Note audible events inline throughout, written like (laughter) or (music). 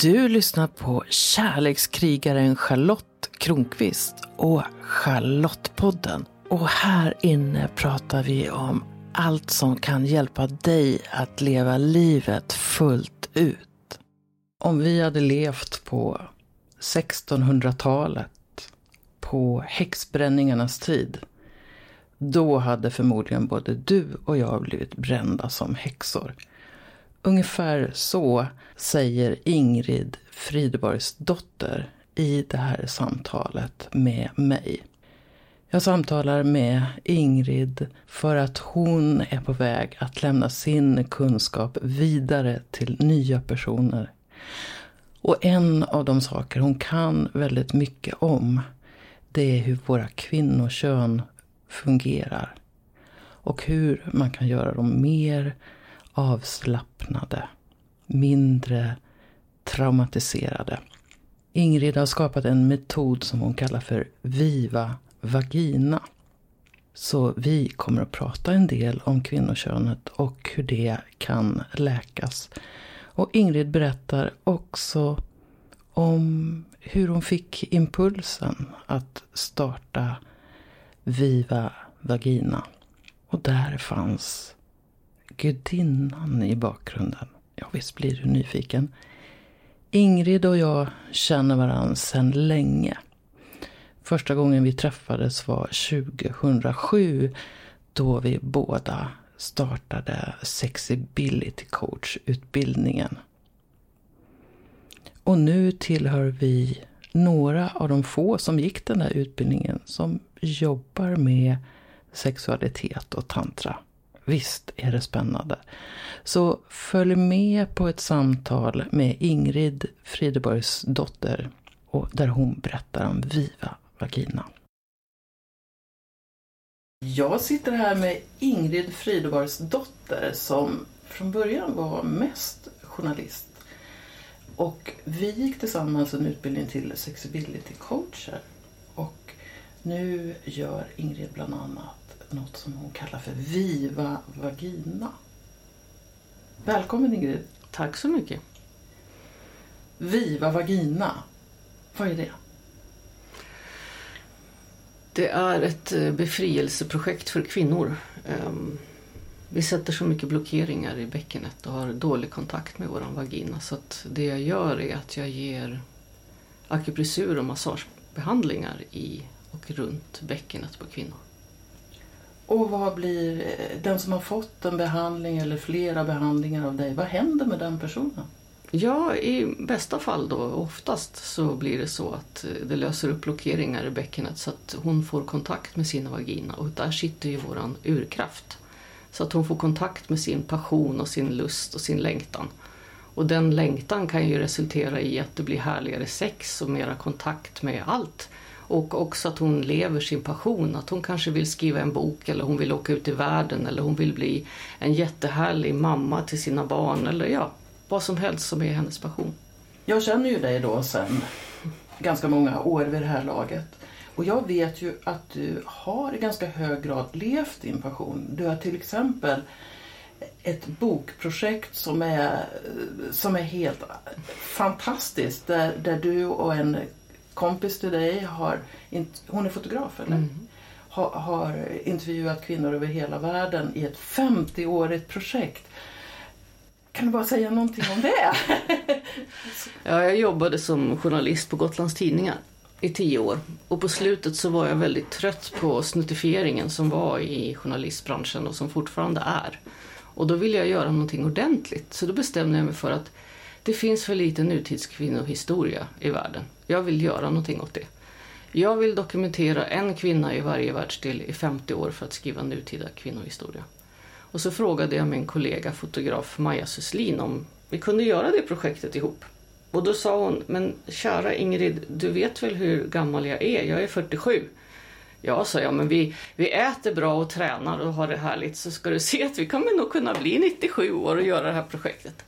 Du lyssnar på kärlekskrigaren Charlotte Kronqvist och Charlottepodden. Och här inne pratar vi om allt som kan hjälpa dig att leva livet fullt ut. Om vi hade levt på 1600-talet, på häxbränningarnas tid, då hade förmodligen både du och jag blivit brända som häxor. Ungefär så säger Ingrid Fridborgs dotter i det här samtalet med mig. Jag samtalar med Ingrid för att hon är på väg att lämna sin kunskap vidare till nya personer. Och en av de saker hon kan väldigt mycket om, det är hur våra kvinnokön fungerar. Och hur man kan göra dem mer avslappnade, mindre traumatiserade. Ingrid har skapat en metod som hon kallar för Viva Vagina. Så vi kommer att prata en del om kvinnokönet och hur det kan läkas. Och Ingrid berättar också om hur hon fick impulsen att starta Viva Vagina. Och där fanns gudinnan i bakgrunden. Ja, visst blir du nyfiken. Ingrid och jag känner varandra sedan länge. Första gången vi träffades var 2007 då vi båda startade Sexibility Coach-utbildningen. Och nu tillhör vi några av de få som gick den här utbildningen som jobbar med sexualitet och tantra. Visst är det spännande. Så följ med på ett samtal med Ingrid Frideborgs dotter och där hon berättar om Viva Vagina. Jag sitter här med Ingrid Frideborgs dotter som från början var mest journalist. Och vi gick tillsammans en utbildning till sexability coacher. Och nu gör Ingrid bland annat något som hon kallar för Viva Vagina. Välkommen Ingrid! Tack så mycket! Viva Vagina, vad är det? Det är ett eh, befrielseprojekt för kvinnor. Ehm, vi sätter så mycket blockeringar i bäckenet och har dålig kontakt med våran vagina så att det jag gör är att jag ger akupressur och massagebehandlingar i och runt bäckenet på kvinnor. Och vad blir eh, den som har fått en behandling eller flera behandlingar av dig, vad händer med den personen? Ja, i bästa fall då, oftast så blir det så att eh, det löser upp blockeringar i bäckenet så att hon får kontakt med sin vagina och där sitter ju våran urkraft. Så att hon får kontakt med sin passion och sin lust och sin längtan. Och den längtan kan ju resultera i att det blir härligare sex och mera kontakt med allt. Och också att hon lever sin passion, att hon kanske vill skriva en bok eller hon vill åka ut i världen eller hon vill bli en jättehärlig mamma till sina barn eller ja, vad som helst som är hennes passion. Jag känner ju dig då sen ganska många år vid det här laget. Och jag vet ju att du har i ganska hög grad levt din passion. Du har till exempel ett bokprojekt som är, som är helt fantastiskt. Där, där du och en kompis till dig har, hon är fotograf eller? Mm. Har, har intervjuat kvinnor över hela världen i ett 50-årigt projekt. Kan du bara säga någonting om det? (laughs) ja, jag jobbade som journalist på Gotlands Tidningar i tio år. Och på slutet så var jag väldigt trött på snuttifieringen som var i journalistbranschen och som fortfarande är. Och då ville jag göra någonting ordentligt. Så då bestämde jag mig för att det finns för lite nutidskvinnohistoria i världen. Jag vill göra någonting åt det. Jag vill dokumentera en kvinna i varje världsdel i 50 år för att skriva nutida kvinnohistoria. Och så frågade jag min kollega fotograf Maja Suslin om vi kunde göra det projektet ihop. Och då sa hon, men kära Ingrid, du vet väl hur gammal jag är? Jag är 47. Ja, sa jag, men vi, vi äter bra och tränar och har det härligt så ska du se att vi kommer nog kunna bli 97 år och göra det här projektet.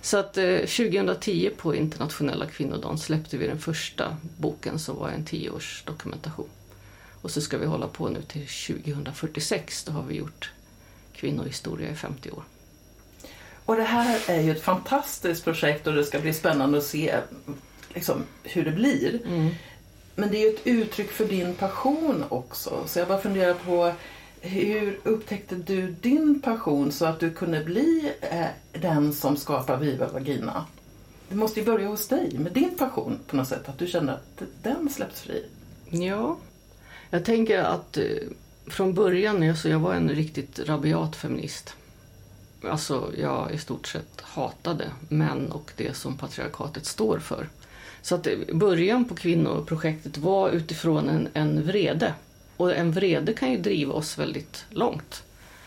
Så att eh, 2010 på internationella kvinnodagen släppte vi den första boken som var en tioårs dokumentation. Och så ska vi hålla på nu till 2046, då har vi gjort kvinnohistoria i 50 år. Och det här är ju ett fantastiskt projekt och det ska bli spännande att se liksom, hur det blir. Mm. Men det är ju ett uttryck för din passion också. Så jag bara funderar på hur upptäckte du din passion så att du kunde bli eh, den som skapar Viva Vagina? Det måste ju börja hos dig med din passion på något sätt. Att du kände att den släpps fri. Ja, jag tänker att eh, från början, alltså jag var en riktigt rabiat feminist. Alltså jag i stort sett hatade män och det som patriarkatet står för. Så att eh, början på kvinnoprojektet var utifrån en, en vrede. Och en vrede kan ju driva oss väldigt långt.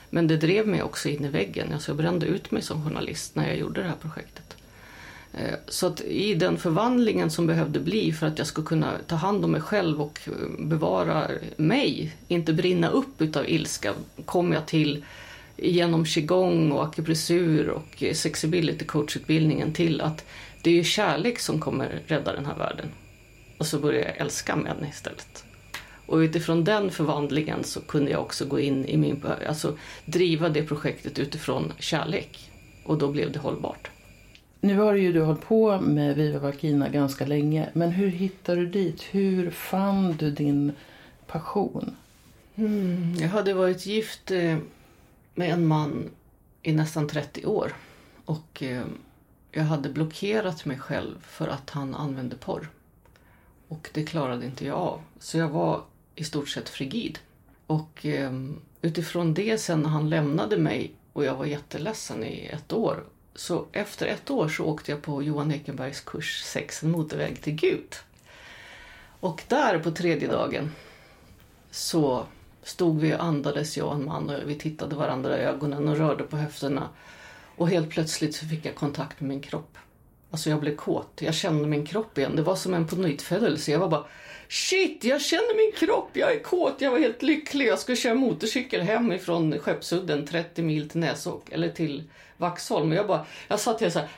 Men det drev mig också in i väggen. Alltså jag brände ut mig som journalist när jag gjorde det här projektet. Eh, så att i den förvandlingen som behövde bli för att jag skulle kunna ta hand om mig själv och eh, bevara mig, inte brinna upp utav ilska, kom jag till genom qigong och akupressur och sexability coachutbildningen till att det är kärlek som kommer rädda den här världen. Och så började jag älska män istället. Och utifrån den förvandlingen så kunde jag också gå in i min, alltså driva det projektet utifrån kärlek. Och då blev det hållbart. Nu har ju du hållit på med Viva Vagina ganska länge. Men hur hittade du dit? Hur fann du din passion? Mm, jag hade varit gift eh, med en man i nästan 30 år. Och eh, jag hade blockerat mig själv för att han använde porr. Och det klarade inte jag av. Så jag var i stort sett frigid. Och ehm, utifrån det sen när han lämnade mig och jag var jätteledsen i ett år. Så efter ett år så åkte jag på Johan Ekenbergs kurs 6, en motorväg till Gud. Och där på tredje dagen så stod vi och andades, jag och en man, och vi tittade varandra i ögonen och rörde på höfterna. Och helt plötsligt så fick jag kontakt med min kropp. Alltså jag blev kåt. Jag kände min kropp igen. Det var som en pånyttfödelse. Jag var bara Shit, jag känner min kropp, jag är kåt, jag var helt lycklig. Jag skulle köra motorcykel hem ifrån Skeppsudden 30 mil till Näsåk, eller till Vaxholm. Och jag bara, jag satt helt så här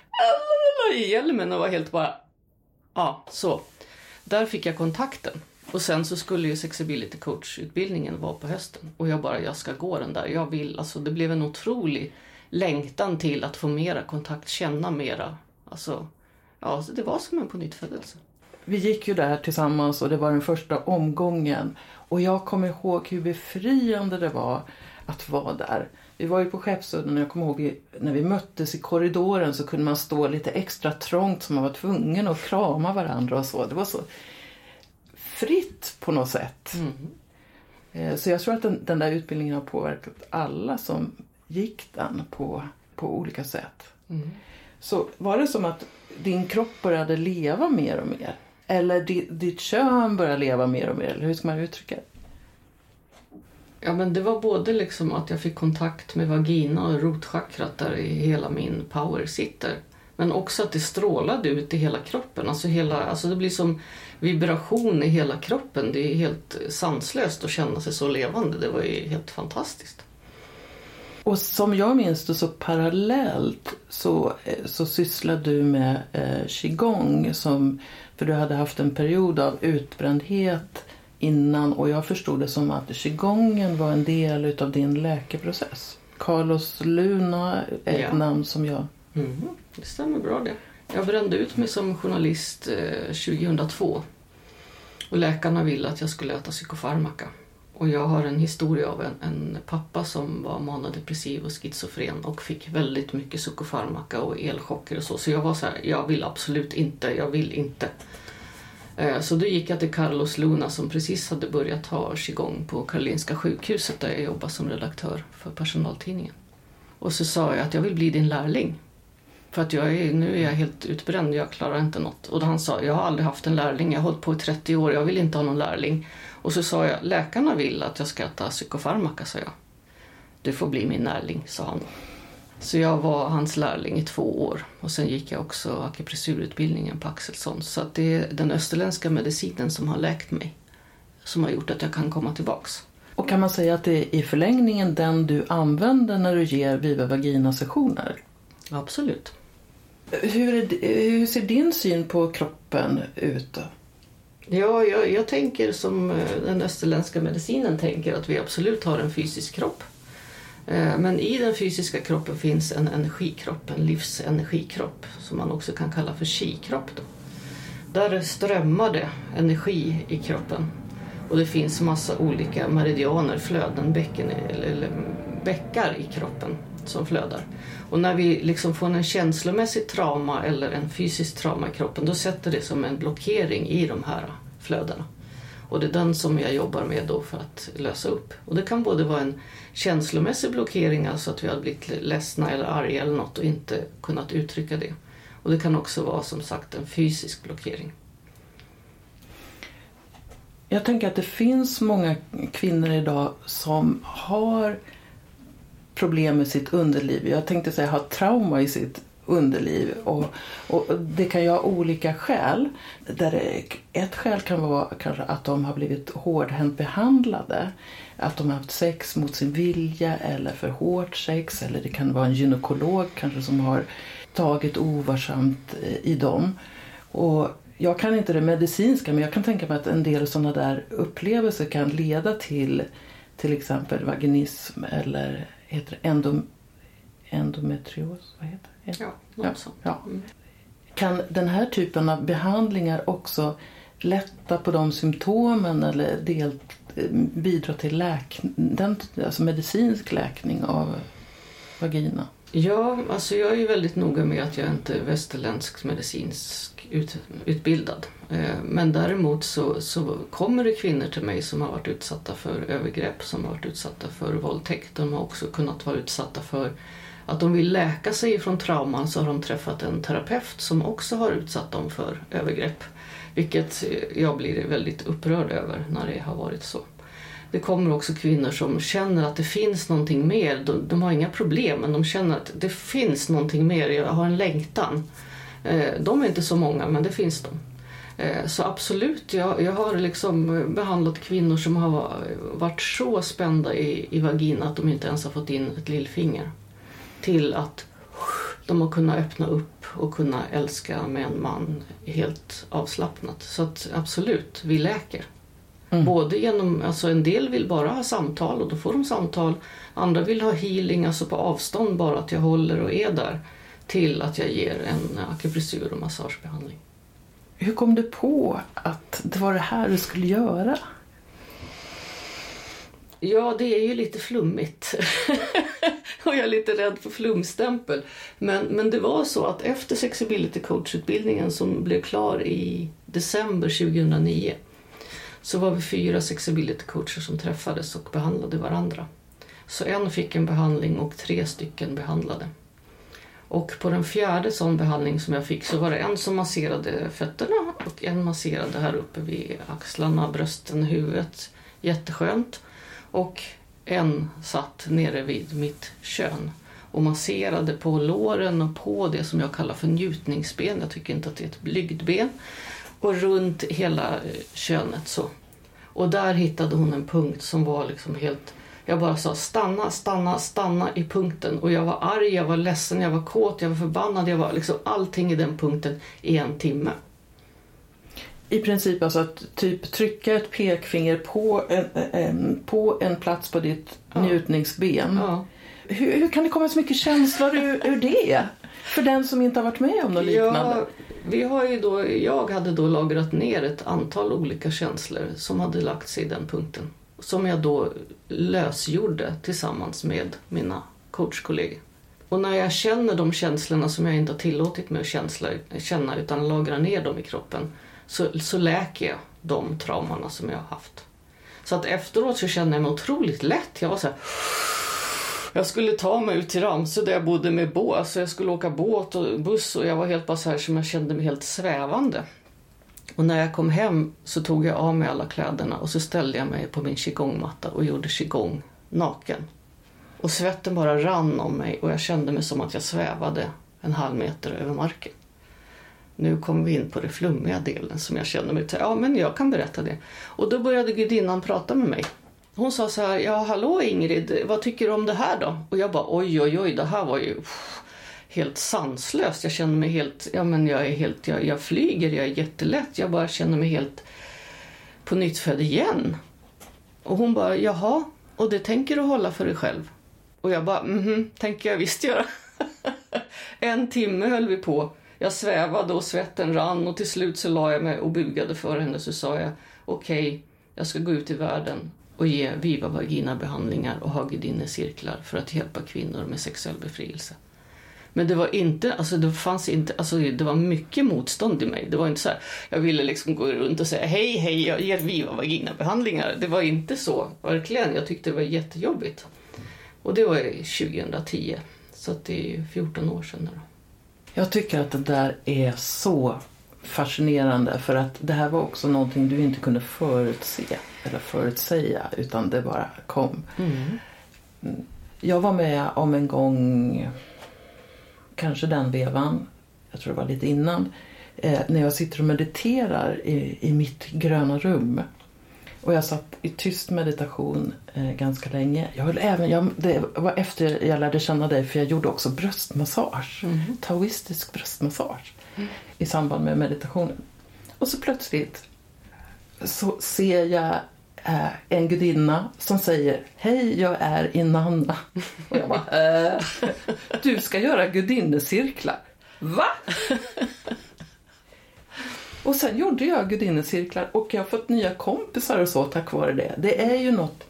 i hjälmen och var helt bara, ja, så. Där fick jag kontakten. Och sen så skulle ju sexability coach-utbildningen vara på hösten. Och jag bara, jag ska gå den där. Jag vill, alltså det blev en otrolig längtan till att få mera kontakt, känna mera. Alltså, ja, det var som en pånyttfödelse vi gick ju där tillsammans och det var den första omgången. Och jag kommer ihåg hur befriande det var att vara där. Vi var ju på Skeppsudden och jag kommer ihåg när vi möttes i korridoren så kunde man stå lite extra trångt så man var tvungen att krama varandra och så. Det var så fritt på något sätt. Mm. Så jag tror att den, den, där utbildningen har påverkat alla som gick den på, på olika sätt. Mm. Så var det som att din kropp började leva mer och mer? Eller ditt, ditt kön börjar leva mer och mer? Eller hur ska man uttrycka det? Ja, men det var både liksom att jag fick kontakt med vagina och rotchakrat där i hela min power sitter. Men också att det strålade ut i hela kroppen. Alltså, hela, alltså det blir som vibration i hela kroppen. Det är helt sanslöst att känna sig så levande. Det var ju helt fantastiskt. Och som jag minns det så parallellt så, så sysslade du med eh, qigong som för du hade haft en period av utbrändhet innan och jag förstod det som att qigongen var en del utav din läkeprocess. Carlos Luna är ja. ett namn som jag... Mm, det stämmer bra det. Jag brände ut mig som journalist eh, 2002 och läkarna ville att jag skulle äta psykofarmaka. Och jag har en historia av en, en pappa som var manodepressiv och schizofren och fick väldigt mycket psykofarmaka och elchocker och så. Så jag var så här, jag vill absolut inte, jag vill inte. Eh, så då gick jag till Carlos Luna som precis hade börjat ha qigong på Karolinska sjukhuset där jag jobbar som redaktör för personaltidningen. Och så sa jag att jag vill bli din lärling. För att jag är, nu är jag helt utbränd, jag klarar inte något. Och han sa, jag har aldrig haft en lärling, jag har hållit på i 30 år, jag vill inte ha någon lärling. Och så sa jag, läkarna vill att jag ska ta psykofarmaka, sa jag. Du får bli min lärling, sa han. Så jag var hans lärling i två år och sen gick jag också akupressurutbildningen på Axelsson. Så att det är den österländska medicinen som har läkt mig som har gjort att jag kan komma tillbaks. Och kan man säga att det är i förlängningen den du använder när du ger Viva Vagina-sessioner? Absolut. Hur, är, hur ser din syn på kroppen ut? Ja, jag, jag tänker som eh, den österländska medicinen tänker att vi absolut har en fysisk kropp. Eh, men i den fysiska kroppen finns en energikropp, en livsenergikropp som man också kan kalla för chi-kropp. Där strömmar det energi i kroppen och det finns massa olika meridianer, flöden, bäcken, eller bäckar i kroppen som flödar. Och när vi liksom får en känslomässig trauma eller en fysisk trauma i kroppen då sätter det som en blockering i de här flödena. Och det är den som jag jobbar med då för att lösa upp. Och det kan både vara en känslomässig blockering, alltså att vi har blivit ledsna eller arga eller något och inte kunnat uttrycka det. Och det kan också vara som sagt en fysisk blockering. Jag tänker att det finns många kvinnor idag som har problem med sitt underliv. Jag tänkte säga har trauma i sitt underliv. Och, och det kan ju ha olika skäl. Där ett skäl kan vara kanske att de har blivit hårdhänt behandlade. Att de har haft sex mot sin vilja eller för hårt sex. Eller det kan vara en gynekolog kanske som har tagit ovarsamt eh, i dem. Och jag kan inte det medicinska men jag kan tänka mig att en del sådana där upplevelser kan leda till till exempel vaginism eller heter det, endom, endometrios. Vad heter det? Ja, något sånt. Ja. Mm. Kan den här typen av behandlingar också lätta på de symptomen eller del, bidra till läk, den, alltså medicinsk läkning av vagina? Ja, alltså jag är ju väldigt noga med att jag inte är västerländsk medicinsk ut, utbildad. Eh, men däremot så, så kommer det kvinnor till mig som har varit utsatta för övergrepp, som har varit utsatta för våldtäkt. De har också kunnat vara utsatta för att de vill läka sig från trauman så har de träffat en terapeut som också har utsatt dem för övergrepp. Vilket jag blir väldigt upprörd över när det har varit så. Det kommer också kvinnor som känner att det finns någonting mer. De, de har inga problem men de känner att det finns någonting mer. Jag har en längtan. Eh, de är inte så många men det finns de. Eh, så absolut, jag, jag har liksom eh, behandlat kvinnor som har varit så spända i, i vagina att de inte ens har fått in ett lillfinger. Till att de har kunnat öppna upp och kunna älska med en man helt avslappnat. Så att absolut, vi läker. Mm. Både genom, alltså en del vill bara ha samtal och då får de samtal. Andra vill ha healing, alltså på avstånd bara att jag håller och är där. Till att jag ger en akupressur och massagebehandling. Hur kom du på att det var det här du skulle göra? Ja, det är ju lite flummigt. (laughs) och jag är lite rädd för flumstämpel. Men, men det var så att efter Sexability coach-utbildningen som blev klar i december 2009 så var vi fyra sexability coacher som träffades och behandlade varandra. Så en fick en behandling och tre stycken behandlade. Och på den fjärde sån behandling som jag fick så var det en som masserade fötterna och en masserade här uppe vid axlarna, brösten, huvudet. Jätteskönt. Och en satt nere vid mitt kön och masserade på låren och på det som jag kallar för njutningsben. Jag tycker inte att det är ett blygdben och runt hela eh, könet så. Och där hittade hon en punkt som var liksom helt... Jag bara sa stanna, stanna, stanna i punkten. Och jag var arg, jag var ledsen, jag var kåt, jag var förbannad. Jag var liksom allting i den punkten i en timme. I princip alltså att typ trycka ett pekfinger på en, en på en plats på ditt ja. njutningsben. Ja. Hur, hur, kan det komma så mycket känslor ur, ur det? För den som inte har varit med om något liknande. Ja, vi har ju då, jag hade då lagrat ner ett antal olika känslor som hade lagt sig i den punkten. Som jag då lösgjorde tillsammans med mina coachkollegor. Och när jag känner de känslorna som jag inte har tillåtit mig att känna utan lagrar ner dem i kroppen så, så läker jag de trauman som jag har haft. Så att efteråt så känner jag mig otroligt lätt. Jag var så här, jag skulle ta mig ut till Ramsö där jag bodde med båt. Alltså jag skulle åka båt och buss och jag var helt bara så här som jag kände mig helt svävande. Och när jag kom hem så tog jag av mig alla kläderna och så ställde jag mig på min qigongmatta och gjorde qigong naken. Och svetten bara rann om mig och jag kände mig som att jag svävade en halv meter över marken. Nu kommer vi in på den flummiga delen som jag känner mig till. Ja, men jag kan berätta det. Och då började gudinnan prata med mig hon sa så här, ja hallå Ingrid, vad tycker du om det här då? Och jag bara oj oj oj, det här var ju pff, helt sanslöst. Jag känner mig helt, ja men jag är helt, jag, jag flyger, jag är jättelätt. Jag bara känner mig helt på nytt född igen. Och hon bara, jaha, och det tänker du hålla för dig själv? Och jag bara, mhm, tänker jag visst göra. (laughs) en timme höll vi på. Jag svävade och svetten rann och till slut så la jag mig och bugade för henne så sa jag okej, okay, jag ska gå ut i världen och ge Viva Vagina-behandlingar och ha cirklar för att hjälpa kvinnor med sexuell befrielse. Men det var inte, alltså det fanns inte, alltså det var mycket motstånd i mig. Det var inte så här, jag ville liksom gå runt och säga hej, hej, jag ger Viva Vagina-behandlingar. Det var inte så, verkligen. Jag tyckte det var jättejobbigt. Och det var 2010, så det är 14 år sedan då. Jag tycker att det där är så fascinerande för att det här var också någonting du inte kunde förutse eller förutsäga utan det bara kom. Mm. Jag var med om en gång, kanske den vevan, jag tror det var lite innan, eh, när jag sitter och mediterar i, i mitt gröna rum. Och jag satt i tyst meditation eh, ganska länge. Jag höll även, jag, det var efter jag lärde känna dig för jag gjorde också bröstmassage. Mm. Taoistisk bröstmassage mm. i samband med meditationen. Och så plötsligt så ser jag eh, en gudinna som säger Hej, jag är Inanna. (laughs) Och jag bara, eh, du ska göra gudinnecirklar. Va? Och sen gjorde jag gudinnecirklar och jag har fått nya kompisar och så tack vare det. Det är ju något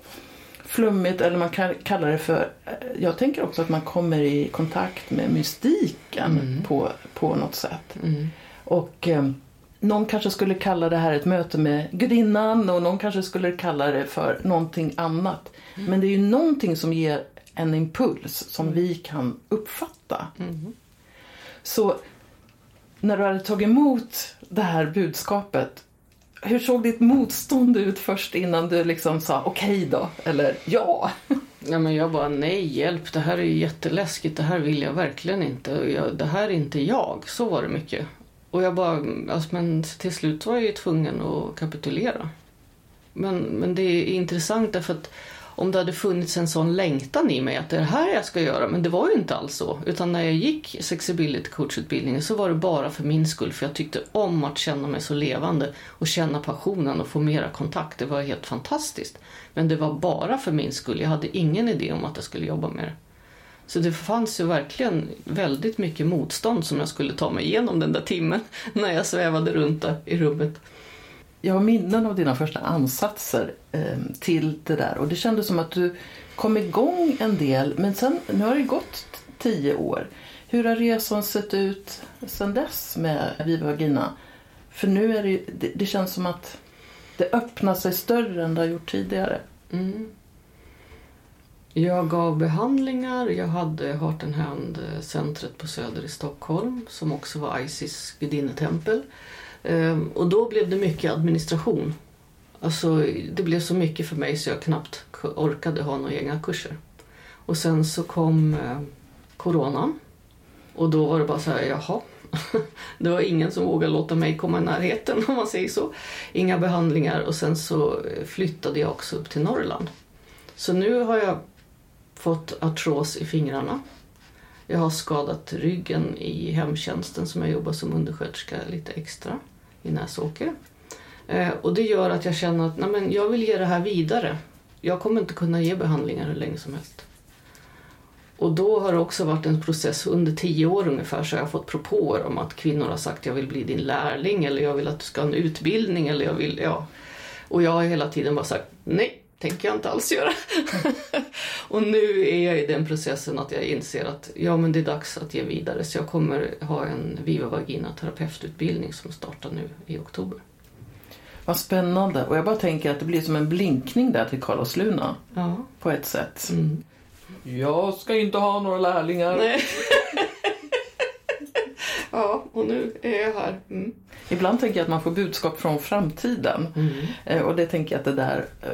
flummigt eller man kan kalla det för, jag tänker också att man kommer i kontakt med mystiken mm. på, på något sätt. Mm. Och eh, någon kanske skulle kalla det här ett möte med gudinnan och någon kanske skulle kalla det för någonting annat. Mm. Men det är ju någonting som ger en impuls som mm. vi kan uppfatta. Mm. Så när du hade tagit emot det här budskapet, hur såg ditt motstånd ut först innan du liksom sa okej okay då, eller ja? Ja, men jag bara nej, hjälp, det här är ju jätteläskigt, det här vill jag verkligen inte, jag, det här är inte jag. Så var det mycket. Och jag bara, alltså, men till slut var jag ju tvungen att kapitulera. Men, men det är intressant därför att om det hade funnits en sån längtan i mig att det är det här jag ska göra, men det var ju inte alls så. Utan när jag gick Sexibility coachutbildningen så var det bara för min skull, för jag tyckte om att känna mig så levande och känna passionen och få mera kontakt. Det var helt fantastiskt. Men det var bara för min skull, jag hade ingen idé om att jag skulle jobba med det. Så det fanns ju verkligen väldigt mycket motstånd som jag skulle ta mig igenom den där timmen (laughs) när jag svävade runt i rummet jag har minnen av dina första ansatser eh, till det där och det kändes som att du kom igång en del men sen, nu har det gått tio år. Hur har resan sett ut sen dess med Viva Vagina? För nu är det, det, det känns som att det öppnar sig större än det har gjort tidigare. Mm. Jag gav behandlingar. Jag hade Heart and Hand-centret eh, på Söder i Stockholm som också var Isis gudinnetempel. Ehm, och då blev det mycket administration. Alltså, det blev så mycket för mig så jag knappt orkade ha några egna kurser. Och sen så kom eh, coronan. Och då var det bara så här, jaha. (laughs) det var ingen som vågade låta mig komma i närheten (laughs) om man säger så. Inga behandlingar och sen så eh, flyttade jag också upp till Norrland. Så nu har jag fått artros i fingrarna. Jag har skadat ryggen i hemtjänsten som jag jobbar som undersköterska lite extra i Näsåker. Eh, och det gör att jag känner att nej men jag vill ge det här vidare. Jag kommer inte kunna ge behandlingar hur länge som helst. Och då har det också varit en process, under tio år ungefär så har jag fått propåer om att kvinnor har sagt jag vill bli din lärling eller jag vill att du ska ha en utbildning eller jag vill, ja. Och jag har hela tiden bara sagt nej, tänker jag inte alls göra. (laughs) och nu är jag i den processen att jag inser att ja, men det är dags att ge vidare. Så jag kommer ha en Viva Vagina terapeututbildning som startar nu i oktober. Vad spännande. Och jag bara tänker att det blir som en blinkning där till Carlos Luna. Ja. På ett sätt. Mm. Jag ska inte ha några lärlingar. Nej. (laughs) ja, och nu är jag här. Mm. Ibland tänker jag att man får budskap från framtiden. Mm. Eh, och det tänker jag att det där eh,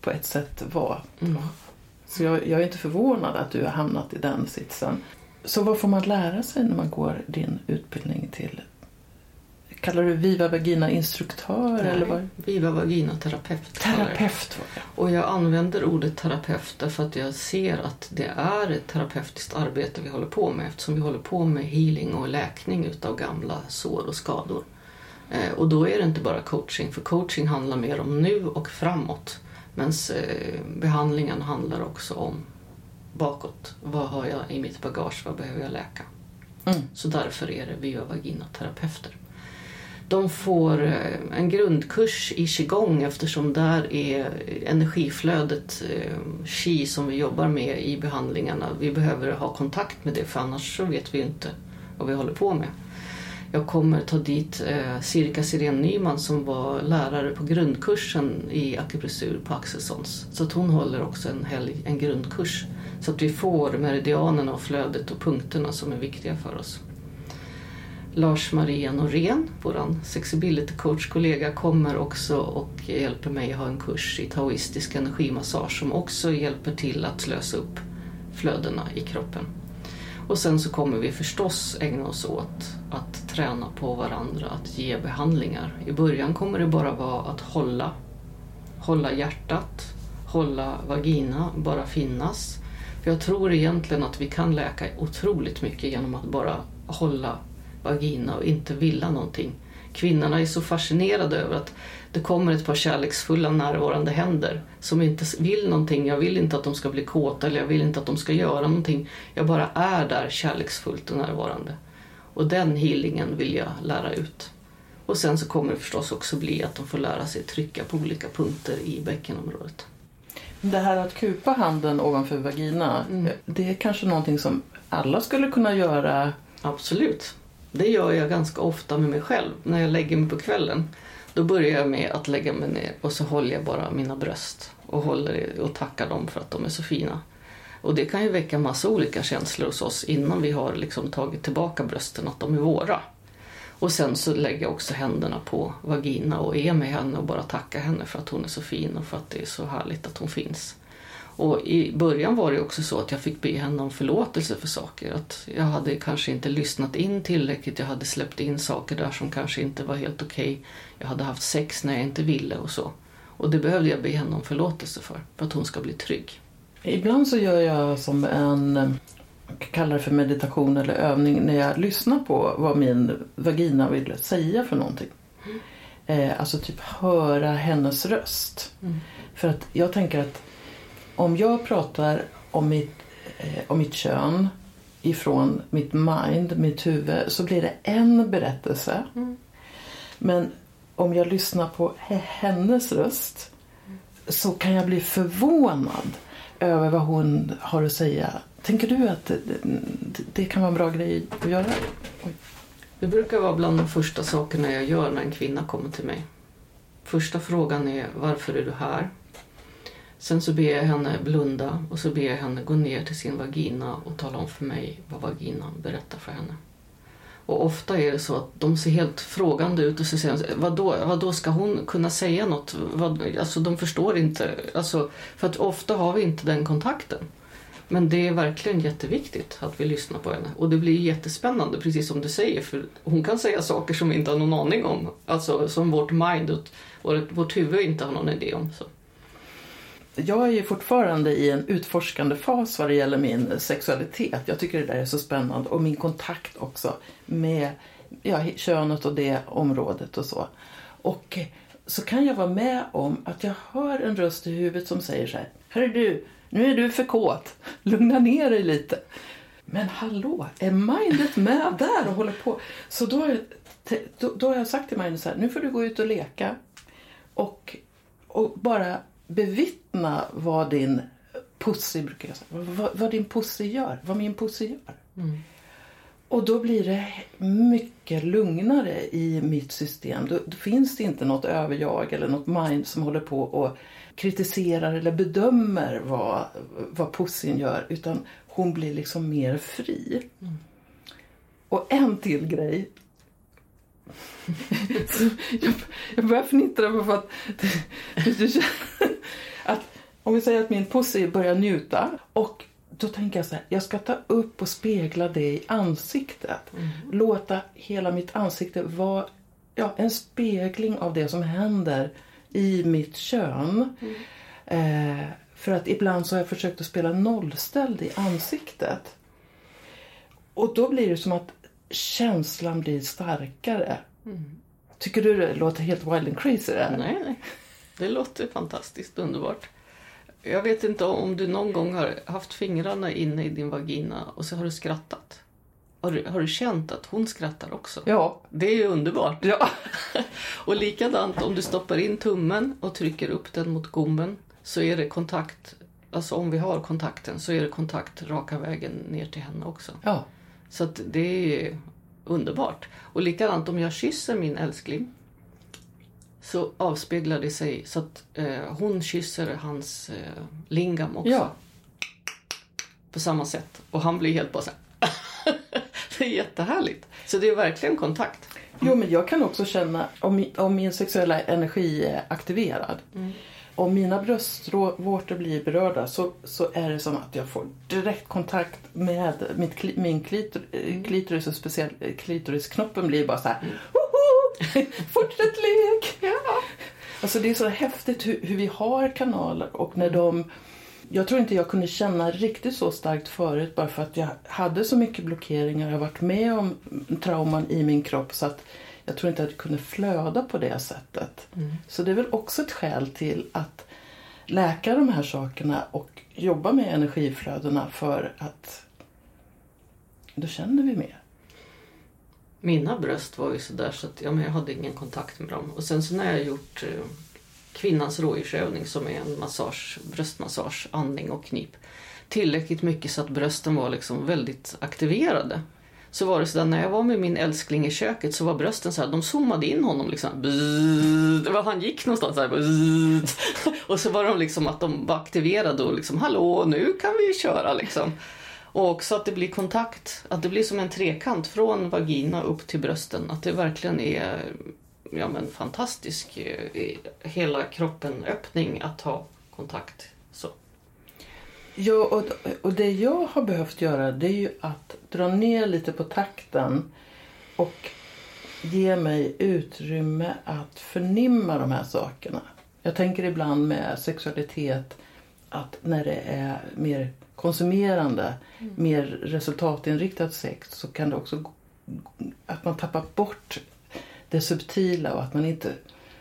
på ett sätt var. Mm. Så jag, jag, är inte förvånad att du har hamnat i den sitsen. Så vad får man lära sig när man går din utbildning till Kallar du Viva Vagina instruktör? Nej, eller vad? Viva Vagina terapeut. Terapeut var det. Och jag använder ordet terapeut därför att jag ser att det är ett terapeutiskt arbete vi håller på med eftersom vi håller på med healing och läkning utav gamla sår och skador. Eh, och då är det inte bara coaching, för coaching handlar mer om nu och framåt. Men eh, behandlingen handlar också om bakåt. Vad har jag i mitt bagage? Vad behöver jag läka? Mm. Så därför är det vaginaterapeuter. De får eh, en grundkurs i qigong eftersom där är energiflödet eh, qi som vi jobbar med i behandlingarna. Vi behöver ha kontakt med det för annars så vet vi inte vad vi håller på med. Jag kommer ta dit eh, Sirka Sirén Nyman som var lärare på grundkursen i akupressur på Axelssons. Så att hon håller också en, helg, en grundkurs. Så att vi får meridianerna och flödet och punkterna som är viktiga för oss. Lars-Maria Norén, vår sexability coach-kollega, kommer också och hjälper mig att ha en kurs i taoistisk energimassage som också hjälper till att lösa upp flödena i kroppen. Och sen så kommer vi förstås ägna oss åt att träna på varandra, att ge behandlingar. I början kommer det bara vara att hålla, hålla hjärtat, hålla vagina, bara finnas. För jag tror egentligen att vi kan läka otroligt mycket genom att bara hålla vagina och inte vilja någonting. Kvinnorna är så fascinerade över att det kommer ett par kärleksfulla närvarande händer som inte vill någonting. Jag vill inte att de ska bli kåta eller jag vill inte att de ska göra någonting. Jag bara är där kärleksfullt och närvarande. Och den healingen vill jag lära ut. Och sen så kommer det förstås också bli att de får lära sig trycka på olika punkter i bäckenområdet. Det här att kupa handen ovanför vagina, Mm. det är kanske någonting som alla skulle kunna göra. Absolut. Det gör jag ganska ofta med mig själv. När jag lägger mig på kvällen då börjar jag med att lägga mig ner och så håller jag bara mina bröst och håller och tackar dem för att de är så fina. Och det kan ju väcka massa olika känslor hos oss innan vi har liksom tagit tillbaka brösten, att de är våra. Och sen så lägger jag också händerna på vagina och är med henne och bara tackar henne för att hon är så fin och för att det är så härligt att hon finns. Och i början var det också så att jag fick be henne om förlåtelse för saker. Att jag hade kanske inte lyssnat in tillräckligt. Jag hade släppt in saker där som kanske inte var helt okej. Jag hade haft sex när jag inte ville och så. Och det behövde jag be henne om förlåtelse för. För att hon ska bli trygg. Ibland så gör jag som en, eh, jag kan kalla det för meditation eller övning, när jag lyssnar på vad min vagina vill säga för någonting. Eh, alltså typ höra hennes röst. Mm. För att jag tänker att om jag pratar om mitt, eh, om mitt kön ifrån mitt mind, mitt huvud, så blir det en berättelse. Mm. Men om jag lyssnar på he- hennes röst så kan jag bli förvånad över vad hon har att säga. Tänker du att det, det- kan vara en bra grej att göra? Oj. Det brukar vara bland de första sakerna jag gör när en kvinna kommer till mig. Första frågan är varför är du här? Sen så ber jag henne blunda och så ber jag henne gå ner till sin vagina och tala om för mig vad vaginan berättar för henne. Och ofta är det så att de ser helt frågande ut och så säger de, vadå, vadå ska hon kunna säga något? Vad, alltså de förstår inte. Alltså, för att ofta har vi inte den kontakten. Men det är verkligen jätteviktigt att vi lyssnar på henne. Och det blir jättespännande, precis som du säger. För hon kan säga saker som vi inte har någon aning om. Alltså som vårt mind och vårt, huvud inte har någon idé om. Så. Jag är ju fortfarande i en utforskande fas vad det gäller min sexualitet. Jag tycker det där är så spännande och min kontakt också med ja, könet och det området och så. Och så kan jag vara med om att jag hör en röst i huvudet som säger så här. Hörru du, nu är du för kåt. Lugna ner dig lite. Men hallå, är mindet med där och håller på? Så då har jag, då, då har jag sagt till mindet så här, nu får du gå ut och leka. Och, och bara bevittna vad din pussy, brukar jag säga, vad, vad din pussy gör, vad min pussy gör. Och då blir det mycket lugnare i mitt system. Då, då finns det inte något överjag eller något mind som håller på och kritiserar eller bedömer vad, vad pussyn gör. Utan hon blir liksom mer fri. Och en till grej. Jag, (laughs) jag börjar fnittra för att, känner att om vi säger att min pussy börjar njuta och då tänker jag så här, jag ska ta upp och spegla det i ansiktet. Låta hela mitt ansikte vara ja, en spegling av det som händer i mitt kön. Eh, för att ibland så har jag försökt att spela nollställd i ansiktet. Och då blir det som att känslan blir starkare. Tycker du det låter helt wild and crazy det? Nej, nej. Det låter fantastiskt underbart. Jag vet inte om du någon gång har haft fingrarna inne i din vagina och så har du skrattat. Har du, har du känt att hon skrattar också? Ja. Det är ju underbart. Ja. (laughs) och likadant om du stoppar in tummen och trycker upp den mot gommen så är det kontakt, alltså om vi har kontakten så är det kontakt raka vägen ner till henne också. Ja. Så det är underbart. Och likadant om jag kysser min älskling så avspeglar det sig så att eh, hon kysser hans eh, lingam också. Ja. På samma sätt. Och han blir helt bara så. (laughs) Det är jättehärligt. Så det är verkligen kontakt. Jo, men jag kan också känna om, om min sexuella energi är aktiverad. Om mina bröstvårtor blir berörda så, så är det som att jag får direkt kontakt med mitt, min klitor, eh, klitoris och speciellt klitorisknoppen blir bara så här. Woho! (laughs) Fortsätt lek! Alltså det är så häftigt hur, hur vi har kanaler och när de jag tror inte jag kunde känna riktigt så starkt förut bara för att jag hade så mycket blockeringar. Jag har varit med om trauman i min kropp så att jag tror inte att jag kunde flöda på det sättet. Så det är väl också ett skäl till att läka de här sakerna och jobba med energiflödena för att då känner vi mer. Mina bröst var ju sådär så att ja, men jag hade ingen kontakt med dem. Och sen så när jag gjort eh, kvinnans rådjursövning som är en massage, bröstmassage, andning och knip. Tillräckligt mycket så att brösten var liksom väldigt aktiverade. Så var det sådär när jag var med min älskling i köket så var brösten så här, de zoomade in honom liksom. Bzzz, var han gick någonstans så här, bzzz. (laughs) Och så var de liksom att de var aktiverade och liksom hallå nu kan vi köra liksom. Och också att det blir kontakt, att det blir som en trekant från vagina upp till brösten. Att det verkligen är ja, men fantastisk eh, hela kroppen öppning att ha kontakt. Så. Ja, och, och det jag har behövt göra det är ju att dra ner lite på takten och ge mig utrymme att förnimma de här sakerna. Jag tänker ibland med sexualitet att när det är mer konsumerande, mer resultatinriktat sex så kan det också att man tappar bort det subtila och att man inte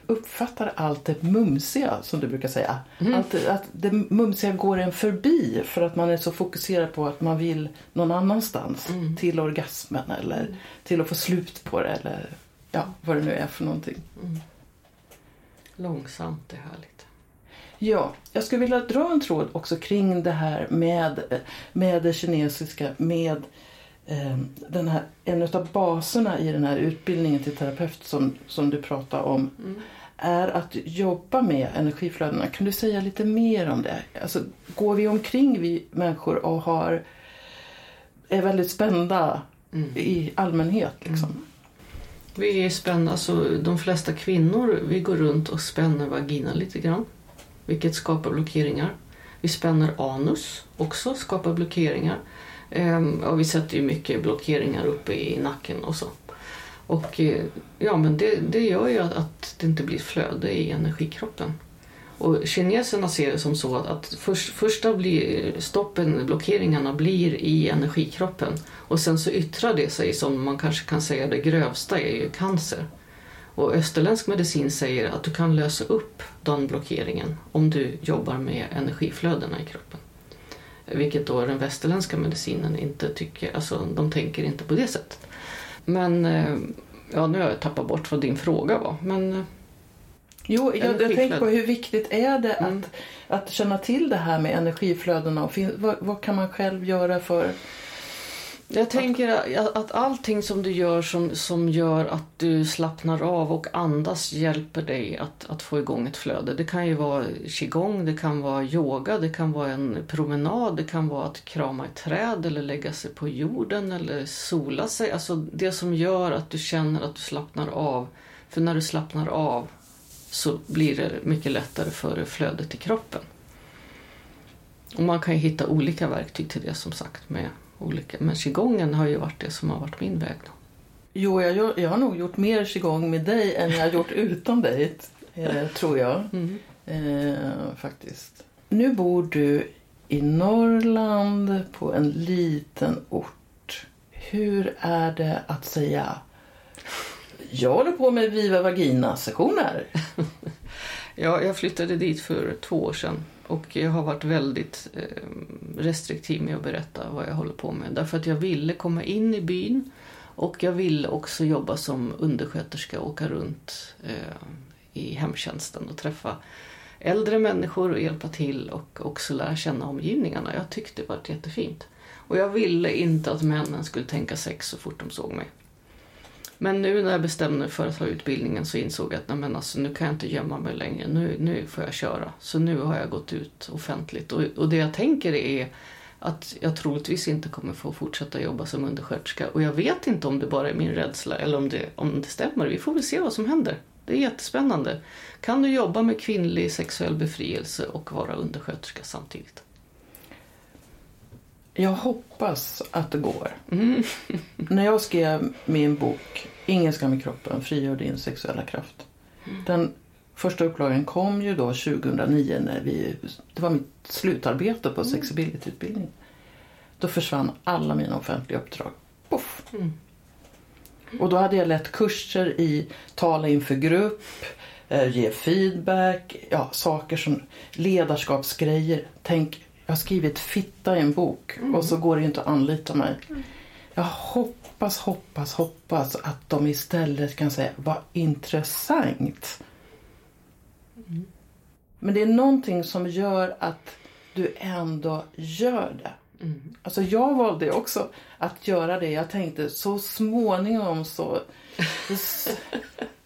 uppfattar allt det mumsiga som du brukar säga. Allt, det- att det mumsiga går en förbi för att man är så fokuserad på att man vill någon annanstans. Till orgasmen eller till att få slut på det eller ja, vad det nu är för någonting. Långsamt är härligt. Ja, jag skulle vilja dra en tråd också kring det här med, med det kinesiska, med eh, den här, en av baserna i den här utbildningen till terapeut som, som du pratar om är att jobba med energiflödena. Kan du säga lite mer om det? Alltså, går vi omkring vi människor och har, är väldigt spända i allmänhet? Liksom? Vi är spända, alltså de flesta kvinnor vi går runt och spänner vagina lite grann. Vilket skapar blockeringar. Vi spänner anus också, skapar blockeringar. Ehm, och vi sätter ju mycket blockeringar uppe i nacken och så. Och eh, ja, men det, det gör ju att, att det inte blir flöde i energikroppen. Och kineserna ser det som så att, att först, första blir, stoppen, blockeringarna blir i energikroppen och sen så yttrar det sig som man kanske kan säga det grövsta är ju cancer. Och österländsk medicin säger att du kan lösa upp den blockeringen om du jobbar med energiflödena i kroppen. Vilket då den västerländska medicinen inte tycker, alltså de tänker inte på det sättet. Men, eh, ja nu har jag tappat bort vad din fråga var. Men eh, Jo, jag, jag tänker på hur viktigt är det Mm. att, att känna till det här med energiflödena och vad, vad kan man själv göra för jag tänker att, att allting som du gör som, som gör att du slappnar av och andas hjälper dig att, att få igång ett flöde. Det kan ju vara qigong, det kan vara yoga, det kan vara en promenad, det kan vara att krama ett träd eller lägga sig på jorden eller sola sig. Alltså det som gör att du känner att du slappnar av. För när du slappnar av så blir det mycket lättare för flödet i kroppen. Och man kan ju hitta olika verktyg till det som sagt med olika. Men qigongen har ju varit det som har varit min väg. Då. Jo, jag, jag har nog gjort mer qigong med dig än jag har gjort utan dig, eh, tror jag. Eh, faktiskt. Nu bor du i Norrland på en liten ort. Hur är det att säga jag håller på med Viva Vagina-sessioner? (laughs) Ja, jag flyttade dit för två år sedan och jag har varit väldigt eh, restriktiv med att berätta vad jag håller på med. Därför att jag ville komma in i byn och jag ville också jobba som undersköterska och åka runt eh, i hemtjänsten och träffa äldre människor och hjälpa till och också lära känna omgivningarna. Jag tyckte det var jättefint. Och jag ville inte att männen skulle tänka sex så fort de såg mig. Men nu när jag bestämde mig för att ha utbildningen så insåg jag att nej, men alltså, nu kan jag inte gömma mig längre. Nu, nu får jag köra. Så nu har jag gått ut offentligt. Och, och det jag tänker är att jag troligtvis inte kommer få fortsätta jobba som undersköterska. Och jag vet inte om det bara är min rädsla eller om det, om det stämmer. Vi får väl se vad som händer. Det är jättespännande. Kan du jobba med kvinnlig sexuell befrielse och vara undersköterska samtidigt? Jag hoppas att det går. Mm. (laughs) När jag skrev min bok Ingen skam i kroppen, frigör din sexuella kraft. Mm. Den första upplagan kom ju då 2009 när vi, det var mitt slutarbete på mm. sexability-utbildning. Då försvann alla mina offentliga uppdrag. Puff. Mm. Och då hade jag lett kurser i tala inför grupp, eh, ge feedback, ja, saker som ledarskapsgrejer. Tänk jag har skrivit fitta i en bok mm. och så går det inte att anlita mig. Mm. Jag hoppas, hoppas, hoppas att de istället kan säga vad intressant. Mm. Men det är någonting som gör att du ändå gör det. Mm. Alltså jag valde också att göra det. Jag tänkte så småningom så (laughs)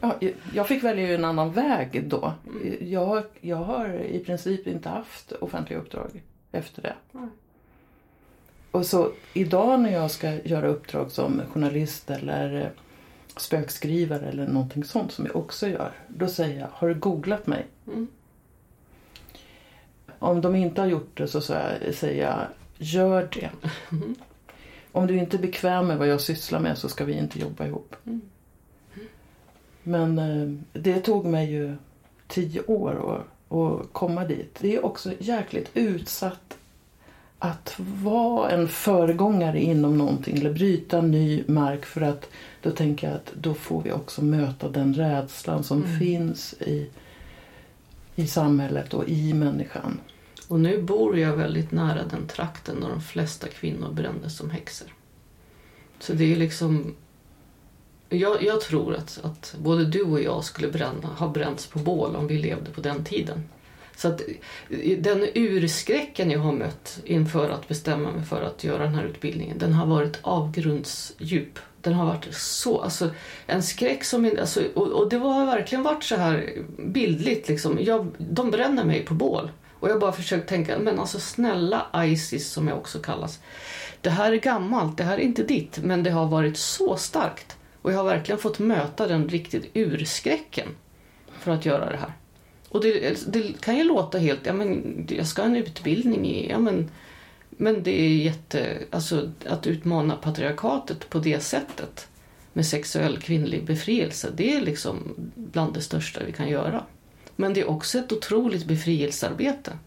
Ja, jag fick välja en annan väg då. Jag, jag har i princip inte haft offentliga uppdrag efter det. Och så idag när jag ska göra uppdrag som journalist eller spökskrivare eller någonting sånt som jag också gör. Då säger jag, har du googlat mig? Mm. Om de inte har gjort det så säger jag, gör det. (laughs) Mm. Om du inte är bekväm med vad jag sysslar med så ska vi inte jobba ihop. Mm. Men eh, det tog mig ju tio år att, komma dit. Det är också jäkligt utsatt att vara en föregångare inom någonting eller bryta ny mark för att då tänker jag att då får vi också möta den rädslan som mm. finns i, i samhället och i människan. Och nu bor jag väldigt nära den trakten där de flesta kvinnor brändes som häxor. Så det är liksom jag, jag, tror att, att både du och jag skulle bränna, ha bränts på bål om vi levde på den tiden. Så att den urskräcken jag har mött inför att bestämma mig för att göra den här utbildningen, den har varit avgrundsdjup. Den har varit så, alltså en skräck som, alltså, och, och det har verkligen varit så här bildligt liksom. Jag, de bränner mig på bål. Och jag bara försökt tänka, men alltså snälla Isis som jag också kallas. Det här är gammalt, det här är inte ditt, men det har varit så starkt. Och jag har verkligen fått möta den riktigt urskräcken för att göra det här. Och det, det, kan ju låta helt, ja men jag ska ha en utbildning i, ja men, men det är jätte, alltså att utmana patriarkatet på det sättet med sexuell kvinnlig befrielse, det är liksom bland det största vi kan göra. Men det är också ett otroligt befrielsearbete.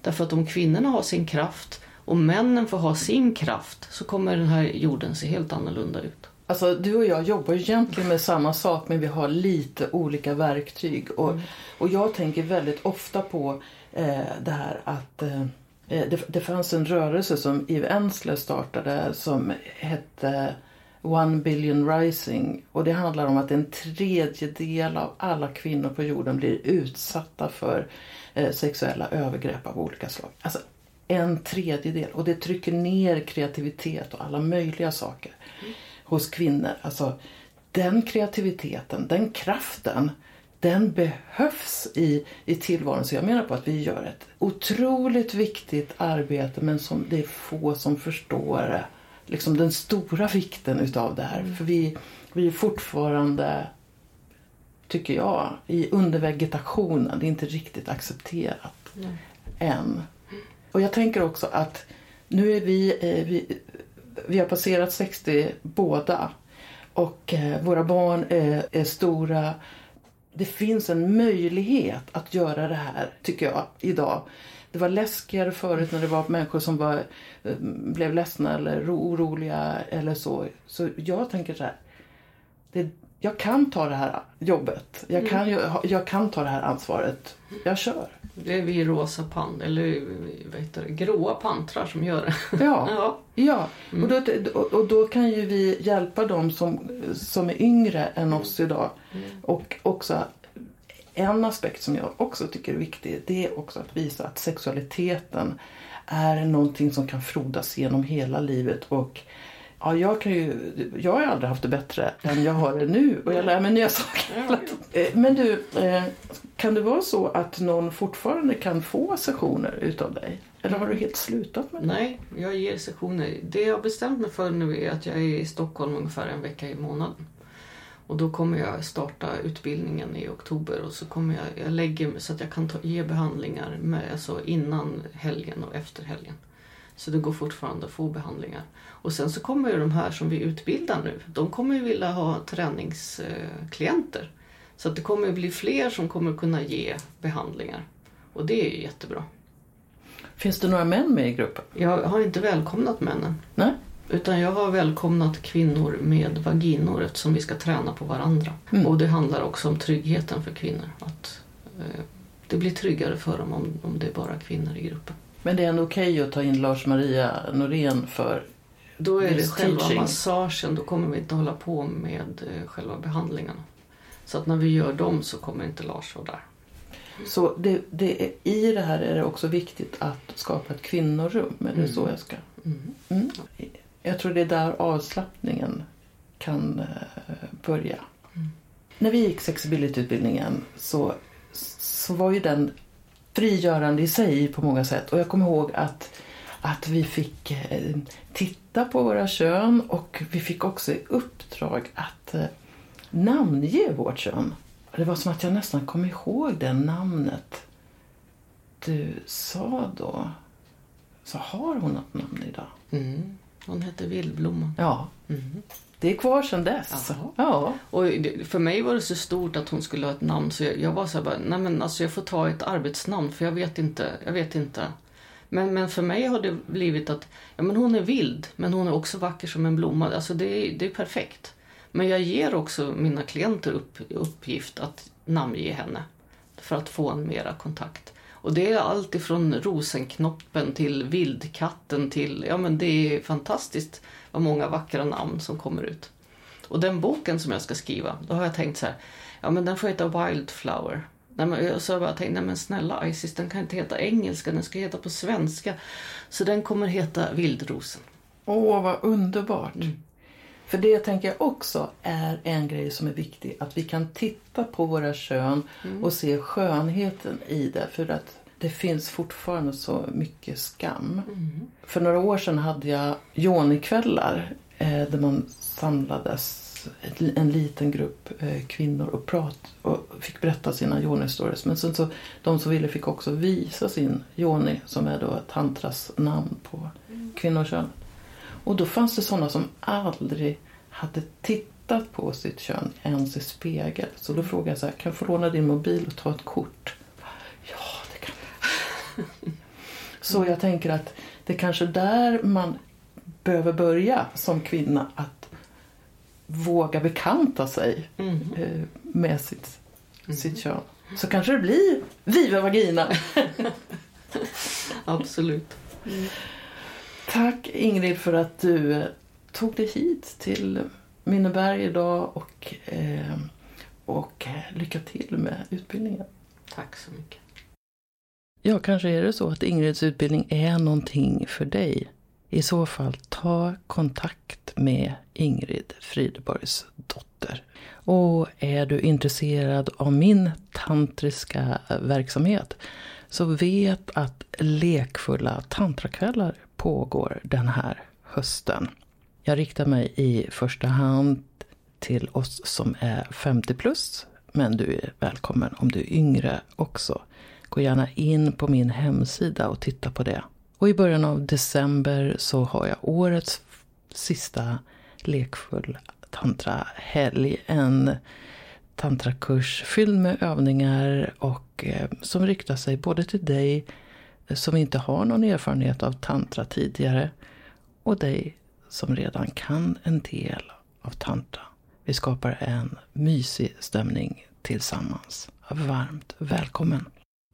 Därför att om kvinnorna har sin kraft och männen får ha sin kraft så kommer den här jorden se helt annorlunda ut. Alltså du och jag jobbar egentligen med samma sak men vi har lite olika verktyg. Och, mm. och jag tänker väldigt ofta på eh, det här att eh, eh det, det fanns en rörelse som Eve Ensler startade som hette One Billion Rising. Och det handlar om att en tredjedel av alla kvinnor på jorden blir utsatta för eh, sexuella övergrepp av olika slag. Alltså en tredjedel. Och det trycker ner kreativitet och alla möjliga saker. Hos kvinnor. Alltså den kreativiteten, den kraften, den behövs i, i tillvaron. Så jag menar på att vi gör ett otroligt viktigt arbete men som det är få som förstår liksom den stora vikten utav det här. Mm. För vi, vi är fortfarande, tycker jag, i undervegetationen. Det är inte riktigt accepterat mm. än. Och jag tänker också att nu är vi, eh, vi vi har passerat 60 båda. Och eh, våra barn är, är, stora. Det finns en möjlighet att göra det här, tycker jag, idag. Det var läskigare förut när det var människor som var, eh, blev ledsna eller oroliga eller så. Så jag tänker så här. Det, jag kan ta det här jobbet. Jag kan, jag, jag kan ta det här ansvaret. Jag kör. Det är vi rosa pan, eller vad heter det, gråa pantrar som gör det. Ja, (laughs) ja. ja. Och, då, och då kan ju vi hjälpa dem som, som är yngre än oss idag. Och också en aspekt som jag också tycker är viktig det är också att visa att sexualiteten är någonting som kan frodas genom hela livet. Och ja, jag, kan ju, jag har aldrig haft det bättre än jag har det nu och jag lär mig nya saker eh, Men du, eh, kan det vara så att någon fortfarande kan få sessioner utav dig? Eller har du helt slutat med det? Nej, jag ger sessioner. Det jag har bestämt mig för nu är att jag är i Stockholm ungefär en vecka i månaden. Och då kommer jag starta utbildningen i oktober och så kommer jag, jag lägger så att jag kan ta, ge behandlingar med, alltså innan helgen och efter helgen. Så det går fortfarande att få behandlingar. Och sen så kommer ju de här som vi utbildar nu, de kommer ju vilja ha träningsklienter. Så att det kommer ju bli fler som kommer kunna ge behandlingar. Och det är ju jättebra. Finns det några män med i gruppen? Jag har inte välkomnat männen. Nej? Utan jag har välkomnat kvinnor med vaginor eftersom vi ska träna på varandra. Mm. Och det handlar också om tryggheten för kvinnor. Att eh, Det blir tryggare för dem om, om det är bara kvinnor i gruppen. Men det är ändå okej att ta in Lars-Maria Norén för Då är det själva teaching. massagen, då kommer vi inte hålla på med eh, själva behandlingarna. Så att när vi gör dem så kommer inte Lars vara där. Så det, det är, i det här är det också viktigt att skapa ett kvinnorum. Är det Mm. så jag ska? Mm. Mm. Jag tror det är där avslappningen kan eh, börja. Mm. När vi gick sexability-utbildningen så, så var ju den frigörande i sig på många sätt. Och jag kommer ihåg att, att vi fick eh, titta på våra kön och vi fick också i uppdrag att eh, namnge vårt kön. Det var som att jag nästan kom ihåg det namnet du sa då. Så har hon något namn idag? Mm. Hon heter Vildblomma. Ja, Mm. Det är kvar sedan dess. Ja. Och för mig var det så stort att hon skulle ha ett namn så jag, jag var så här bara, nej men alltså jag får ta ett arbetsnamn för jag vet inte, jag vet inte. Men, men för mig har det blivit att, ja men hon är vild men hon är också vacker som en blomma. Alltså det, är- det är perfekt. Men jag ger också mina klienter upp, uppgift att namnge henne. För att få en mera kontakt. Och det är allt ifrån rosenknoppen till vildkatten till, ja men det är fantastiskt vad många vackra namn som kommer ut. Och den boken som jag ska skriva, då har jag tänkt så här, ja men den får heta Wildflower. Nej, men, så har jag bara tänkt, nej men snälla Isis, den kan inte heta engelska, den ska heta på svenska. Så den kommer heta Vildrosen. Åh, vad underbart. Mm. För det tänker jag också är en grej som är viktig. Att vi kan titta på våra kön Mm. och se skönheten i det. För att det finns fortfarande så mycket skam. Mm. För några år sedan hade jag yonikvällar eh, där man samlades en liten grupp eh, kvinnor och, prat, och fick berätta sina yoni-stories. Men sen så, de som ville fick också visa sin yoni som är då tantras namn på kvinnokönet. Och då fanns det sådana som aldrig hade tittat på sitt kön ens i spegel. Så då frågade jag så här, kan jag få låna din mobil och ta ett kort? Ja. Så jag tänker att det är kanske där man behöver börja som kvinna. Att våga bekanta sig Mm. eh, med sitt, sitt kön. Så kanske det blir Viva Vagina. (laughs) Absolut. Tack Ingrid för att du eh, tog dig hit till Minneberg idag och, eh, och lycka till med utbildningen. Tack så mycket. Ja, kanske är det så att Ingrids utbildning är någonting för dig. I så fall, ta kontakt med Ingrid Frideborgs dotter. Och är du intresserad av min tantriska verksamhet så vet att lekfulla tantrakvällar pågår den här hösten. Jag riktar mig i första hand till oss som är 50 plus, men du är välkommen om du är yngre också. Gå gärna in på min hemsida och titta på det. Och i början av december så har jag årets sista lekfull tantrahelg. En tantrakurs fylld med övningar och eh, som riktar sig både till dig eh, som inte har någon erfarenhet av tantra tidigare och dig som redan kan en del av tantra. Vi skapar en mysig stämning tillsammans. Varmt välkommen!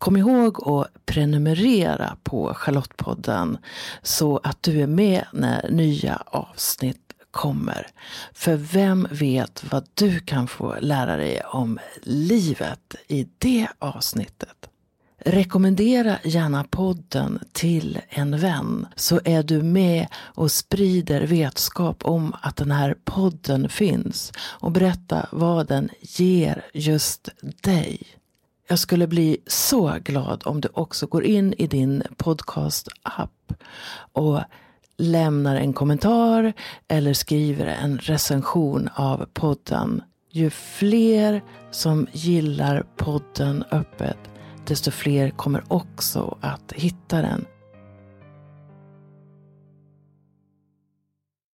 Kom ihåg att prenumerera på Charlottepodden så att du är med när nya avsnitt kommer. För vem vet vad du kan få lära dig om livet i det avsnittet. Rekommendera gärna podden till en vän så är du med och sprider vetskap om att den här podden finns och berätta vad den ger just dig. Jag skulle bli så glad om du också går in i din podcast-app och lämnar en kommentar eller skriver en recension av podden. Ju fler som gillar podden öppet, desto fler kommer också att hitta den.